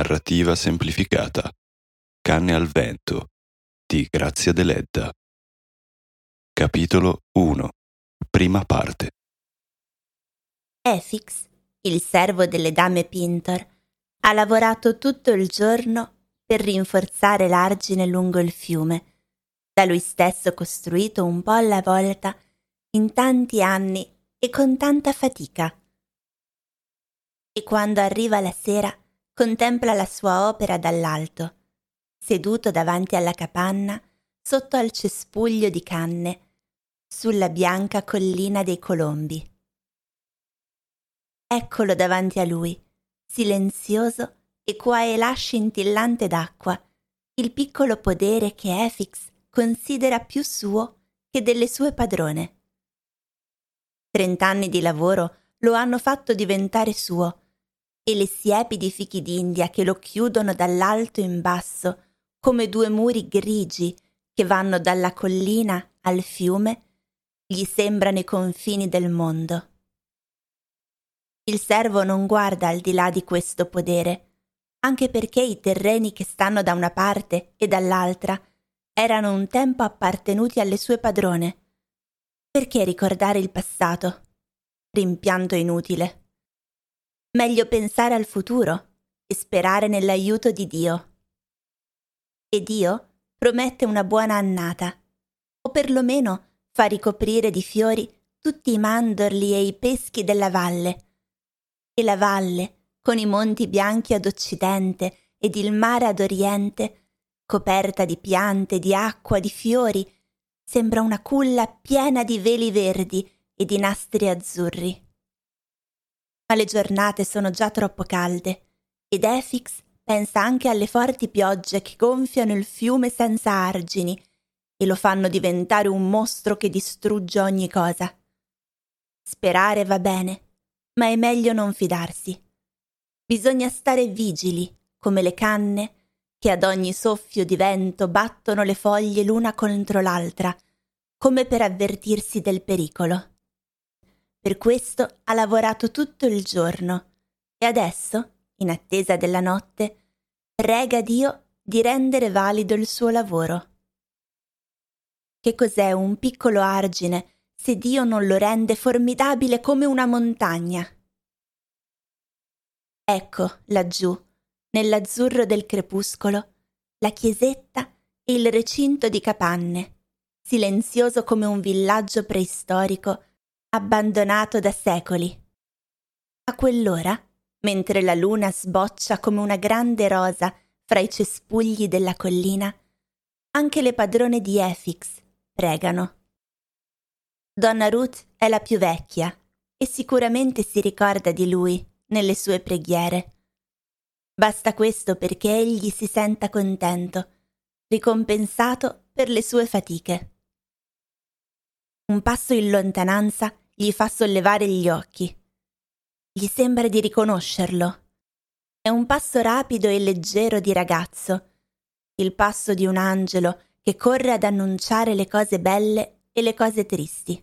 Narrativa semplificata. Canne al vento di Grazia Deledda. Capitolo 1. Prima parte. Efix, il servo delle dame Pintor, ha lavorato tutto il giorno per rinforzare l'argine lungo il fiume, da lui stesso costruito un po' alla volta in tanti anni e con tanta fatica. E quando arriva la sera contempla la sua opera dall'alto, seduto davanti alla capanna sotto al cespuglio di canne, sulla bianca collina dei colombi. Eccolo davanti a lui, silenzioso e qua e là scintillante d'acqua, il piccolo podere che Efix considera più suo che delle sue padrone. Trent'anni di lavoro lo hanno fatto diventare suo, e le siepi di fichi d'India che lo chiudono dall'alto in basso come due muri grigi che vanno dalla collina al fiume, gli sembrano i confini del mondo. Il servo non guarda al di là di questo podere, anche perché i terreni che stanno da una parte e dall'altra erano un tempo appartenuti alle sue padrone. Perché ricordare il passato? Rimpianto inutile. Meglio pensare al futuro e sperare nell'aiuto di Dio. E Dio promette una buona annata, o perlomeno fa ricoprire di fiori tutti i mandorli e i peschi della valle. E la valle, con i monti bianchi ad occidente ed il mare ad oriente, coperta di piante, di acqua, di fiori, sembra una culla piena di veli verdi e di nastri azzurri ma le giornate sono già troppo calde ed Efix pensa anche alle forti piogge che gonfiano il fiume senza argini e lo fanno diventare un mostro che distrugge ogni cosa. Sperare va bene, ma è meglio non fidarsi. Bisogna stare vigili, come le canne, che ad ogni soffio di vento battono le foglie l'una contro l'altra, come per avvertirsi del pericolo. Per questo ha lavorato tutto il giorno e adesso, in attesa della notte, prega Dio di rendere valido il suo lavoro. Che cos'è un piccolo argine se Dio non lo rende formidabile come una montagna? Ecco laggiù, nell'azzurro del crepuscolo, la chiesetta e il recinto di capanne, silenzioso come un villaggio preistorico abbandonato da secoli. A quell'ora, mentre la luna sboccia come una grande rosa fra i cespugli della collina, anche le padrone di Efix pregano. Donna Ruth è la più vecchia e sicuramente si ricorda di lui nelle sue preghiere. Basta questo perché egli si senta contento, ricompensato per le sue fatiche. Un passo in lontananza gli fa sollevare gli occhi. Gli sembra di riconoscerlo. È un passo rapido e leggero di ragazzo, il passo di un angelo che corre ad annunciare le cose belle e le cose tristi.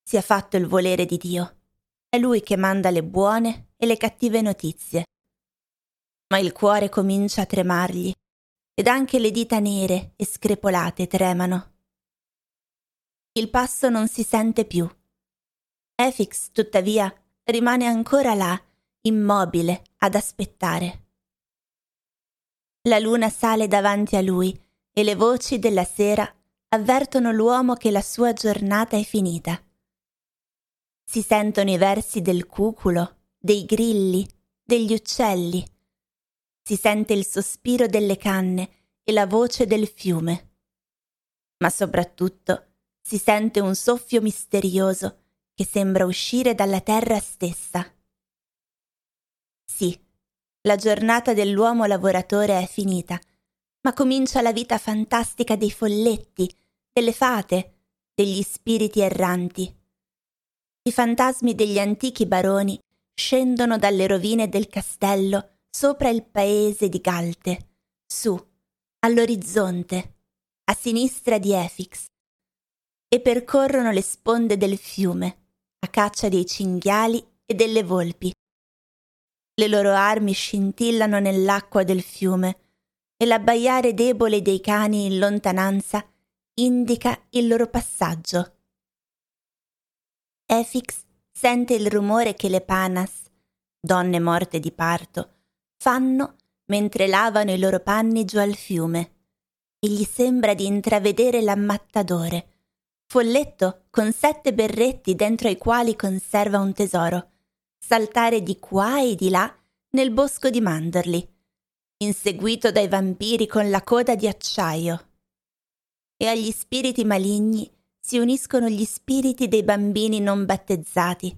Si è fatto il volere di Dio. È lui che manda le buone e le cattive notizie. Ma il cuore comincia a tremargli ed anche le dita nere e screpolate tremano. Il passo non si sente più. Efix, tuttavia, rimane ancora là, immobile, ad aspettare. La luna sale davanti a lui e le voci della sera avvertono l'uomo che la sua giornata è finita. Si sentono i versi del cuculo, dei grilli, degli uccelli. Si sente il sospiro delle canne e la voce del fiume. Ma soprattutto si sente un soffio misterioso che sembra uscire dalla terra stessa. Sì, la giornata dell'uomo lavoratore è finita, ma comincia la vita fantastica dei folletti, delle fate, degli spiriti erranti. I fantasmi degli antichi baroni scendono dalle rovine del castello sopra il paese di Galte, su, all'orizzonte, a sinistra di Efix, e percorrono le sponde del fiume, a caccia dei cinghiali e delle volpi. Le loro armi scintillano nell'acqua del fiume e l'abbaiare debole dei cani in lontananza indica il loro passaggio. Efix sente il rumore che le panas, donne morte di parto, fanno mentre lavano i loro panni giù al fiume e gli sembra di intravedere l'ammattadore, folletto con sette berretti dentro ai quali conserva un tesoro, saltare di qua e di là nel bosco di mandorli, inseguito dai vampiri con la coda di acciaio. E agli spiriti maligni si uniscono gli spiriti dei bambini non battezzati,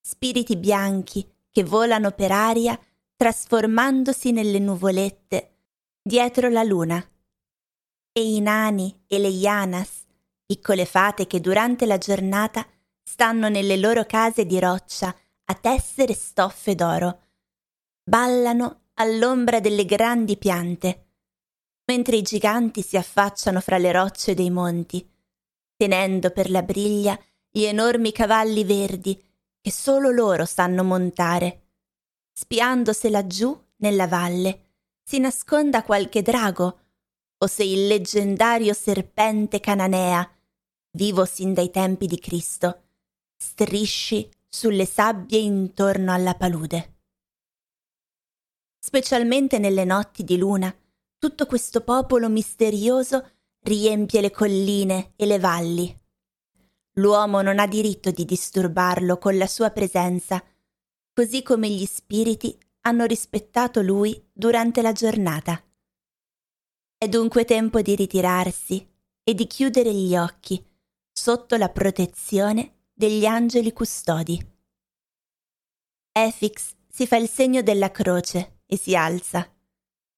spiriti bianchi che volano per aria trasformandosi nelle nuvolette dietro la luna. E i nani e le Yanas, piccole fate che durante la giornata stanno nelle loro case di roccia a tessere stoffe d'oro, ballano all'ombra delle grandi piante, mentre i giganti si affacciano fra le rocce dei monti, tenendo per la briglia gli enormi cavalli verdi che solo loro sanno montare. Spiando se laggiù, nella valle, si nasconda qualche drago, o se il leggendario serpente cananea, vivo sin dai tempi di Cristo, strisci sulle sabbie intorno alla palude. Specialmente nelle notti di luna, tutto questo popolo misterioso riempie le colline e le valli. L'uomo non ha diritto di disturbarlo con la sua presenza, così come gli spiriti hanno rispettato lui durante la giornata. È dunque tempo di ritirarsi e di chiudere gli occhi sotto la protezione degli angeli custodi. Efix si fa il segno della croce e si alza,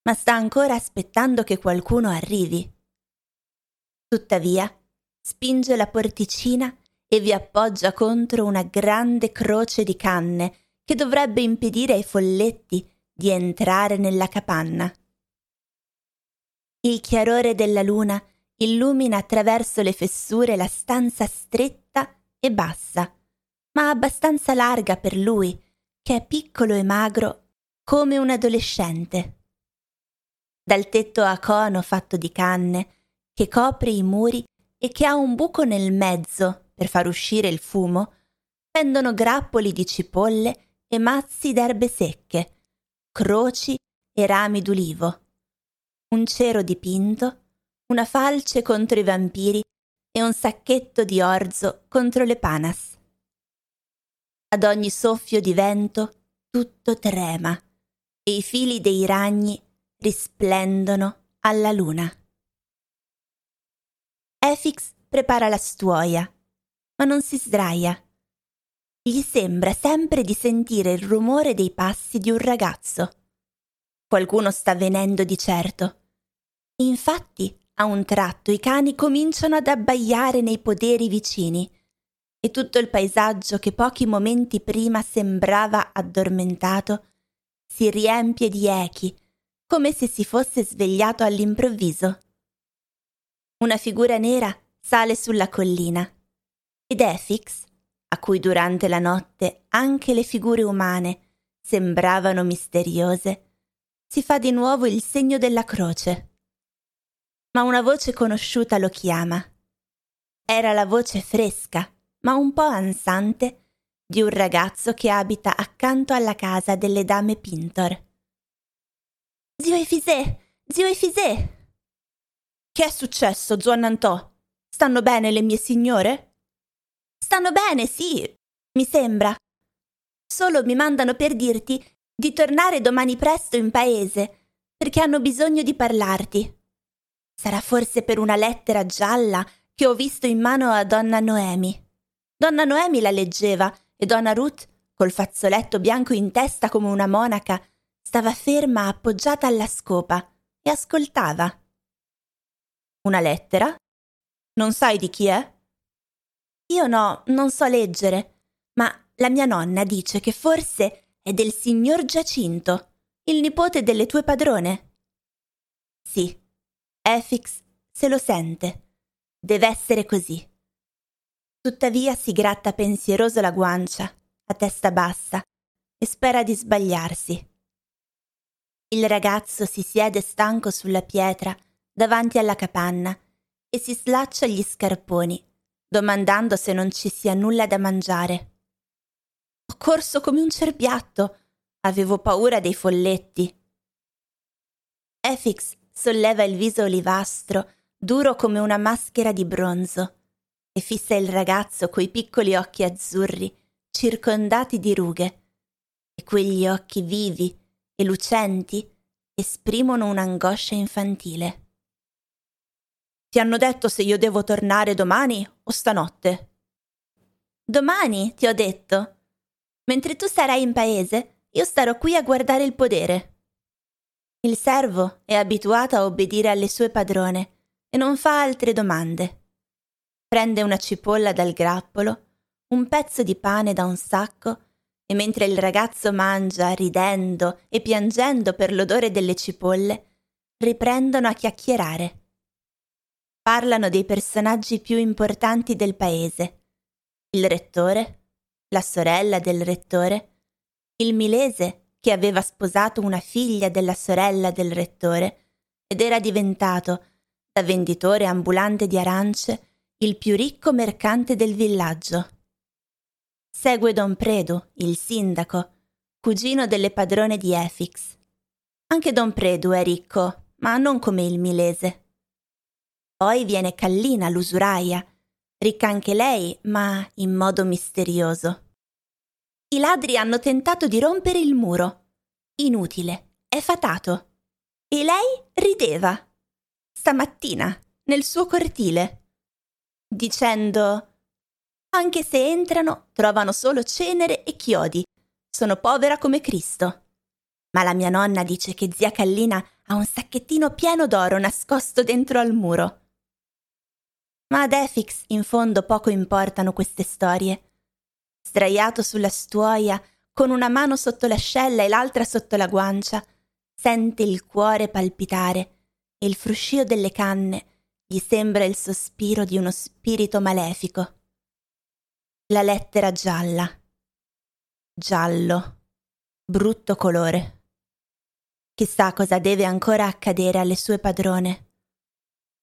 ma sta ancora aspettando che qualcuno arrivi. Tuttavia, spinge la porticina e vi appoggia contro una grande croce di canne che dovrebbe impedire ai folletti di entrare nella capanna. Il chiarore della luna illumina attraverso le fessure la stanza stretta e bassa, ma abbastanza larga per lui, che è piccolo e magro come un adolescente. Dal tetto a cono fatto di canne, che copre i muri e che ha un buco nel mezzo per far uscire il fumo, pendono grappoli di cipolle e mazzi d'erbe secche, croci e rami d'ulivo, un cero dipinto, una falce contro i vampiri e un sacchetto di orzo contro le panas. Ad ogni soffio di vento tutto trema e i fili dei ragni risplendono alla luna. Efix prepara la stuoia, ma non si sdraia gli sembra sempre di sentire il rumore dei passi di un ragazzo. Qualcuno sta venendo di certo. Infatti, a un tratto i cani cominciano ad abbaiare nei poderi vicini e tutto il paesaggio che pochi momenti prima sembrava addormentato si riempie di echi, come se si fosse svegliato all'improvviso. Una figura nera sale sulla collina ed Efix, a cui durante la notte anche le figure umane sembravano misteriose, si fa di nuovo il segno della croce. Ma una voce conosciuta lo chiama. Era la voce fresca, ma un po' ansante, di un ragazzo che abita accanto alla casa delle dame Pintor. Zio Efisè! Zio Efisè! Che è successo, Zuannantò? Stanno bene le mie signore? Stanno bene, sì, mi sembra. Solo mi mandano per dirti di tornare domani presto in paese, perché hanno bisogno di parlarti. Sarà forse per una lettera gialla che ho visto in mano a donna Noemi. Donna Noemi la leggeva e donna Ruth, col fazzoletto bianco in testa come una monaca, stava ferma appoggiata alla scopa e ascoltava. Una lettera? Non sai di chi è? Io no, non so leggere, ma la mia nonna dice che forse è del signor Giacinto, il nipote delle tue padrone. Sì, Efix se lo sente. Deve essere così. Tuttavia si gratta pensieroso la guancia, a testa bassa, e spera di sbagliarsi. Il ragazzo si siede stanco sulla pietra davanti alla capanna e si slaccia gli scarponi, domandando se non ci sia nulla da mangiare. Ho corso come un cerbiatto. Avevo paura dei folletti. Efix solleva il viso olivastro, duro come una maschera di bronzo, e fissa il ragazzo coi piccoli occhi azzurri, circondati di rughe. E quegli occhi vivi e lucenti esprimono un'angoscia infantile. Ti hanno detto se io devo tornare domani o stanotte? Domani, ti ho detto. Mentre tu sarai in paese, io starò qui a guardare il podere. Il servo è abituato a obbedire alle sue padrone e non fa altre domande. Prende una cipolla dal grappolo, un pezzo di pane da un sacco e mentre il ragazzo mangia, ridendo e piangendo per l'odore delle cipolle, riprendono a chiacchierare parlano dei personaggi più importanti del paese. Il rettore, la sorella del rettore, il milese che aveva sposato una figlia della sorella del rettore ed era diventato, da venditore ambulante di arance, il più ricco mercante del villaggio. Segue Don Predu, il sindaco, cugino delle padrone di Efix. Anche Don Predu è ricco, ma non come il milese. Poi viene Kallina l'usuraia, ricca anche lei, ma in modo misterioso. I ladri hanno tentato di rompere il muro. Inutile, è fatato. E lei rideva. Stamattina, nel suo cortile, dicendo anche se entrano, trovano solo cenere e chiodi. Sono povera come Cristo. Ma la mia nonna dice che zia Kallina ha un sacchettino pieno d'oro nascosto dentro al muro. Ma ad Efix in fondo poco importano queste storie. Sdraiato sulla stuoia, con una mano sotto l'ascella e l'altra sotto la guancia, sente il cuore palpitare e il fruscio delle canne gli sembra il sospiro di uno spirito malefico. La lettera gialla. Giallo. Brutto colore. Chissà cosa deve ancora accadere alle sue padrone.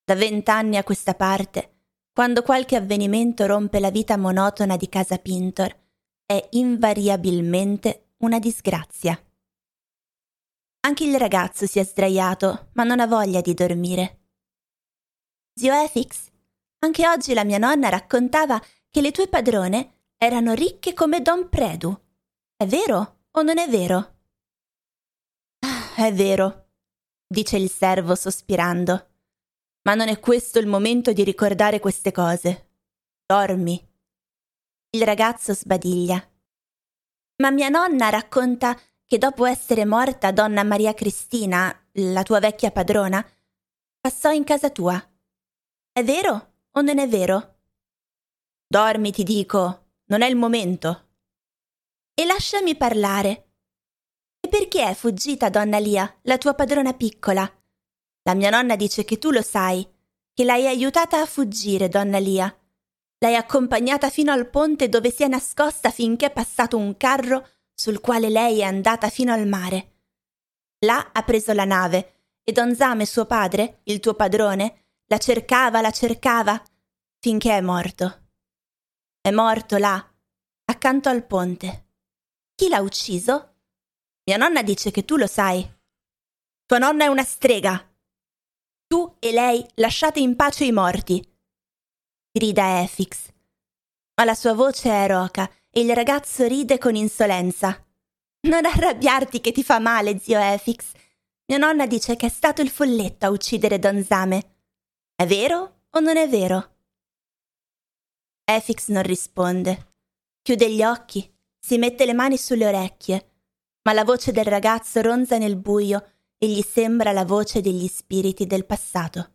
Da vent'anni a questa parte quando qualche avvenimento rompe la vita monotona di casa Pintor, è invariabilmente una disgrazia. Anche il ragazzo si è sdraiato, ma non ha voglia di dormire. Zio Efix, anche oggi la mia nonna raccontava che le tue padrone erano ricche come Don Predu. È vero o non è vero? Ah, è vero, dice il servo sospirando. Ma non è questo il momento di ricordare queste cose. Dormi. Il ragazzo sbadiglia. Ma mia nonna racconta che dopo essere morta donna Maria Cristina, la tua vecchia padrona, passò in casa tua. È vero o non è vero? Dormi, ti dico, non è il momento. E lasciami parlare. E perché è fuggita donna Lia, la tua padrona piccola? La mia nonna dice che tu lo sai, che l'hai aiutata a fuggire, donna Lia. L'hai accompagnata fino al ponte dove si è nascosta finché è passato un carro sul quale lei è andata fino al mare. Là ha preso la nave e Don Zame, suo padre, il tuo padrone, la cercava, la cercava, finché è morto. È morto là, accanto al ponte. Chi l'ha ucciso? Mia nonna dice che tu lo sai. Tua nonna è una strega, tu e lei lasciate in pace i morti. grida Efix. Ma la sua voce è roca e il ragazzo ride con insolenza. Non arrabbiarti che ti fa male, zio Efix. Mia nonna dice che è stato il folletto a uccidere Don Zame. È vero o non è vero? Efix non risponde. Chiude gli occhi, si mette le mani sulle orecchie, ma la voce del ragazzo ronza nel buio e gli sembra la voce degli spiriti del passato.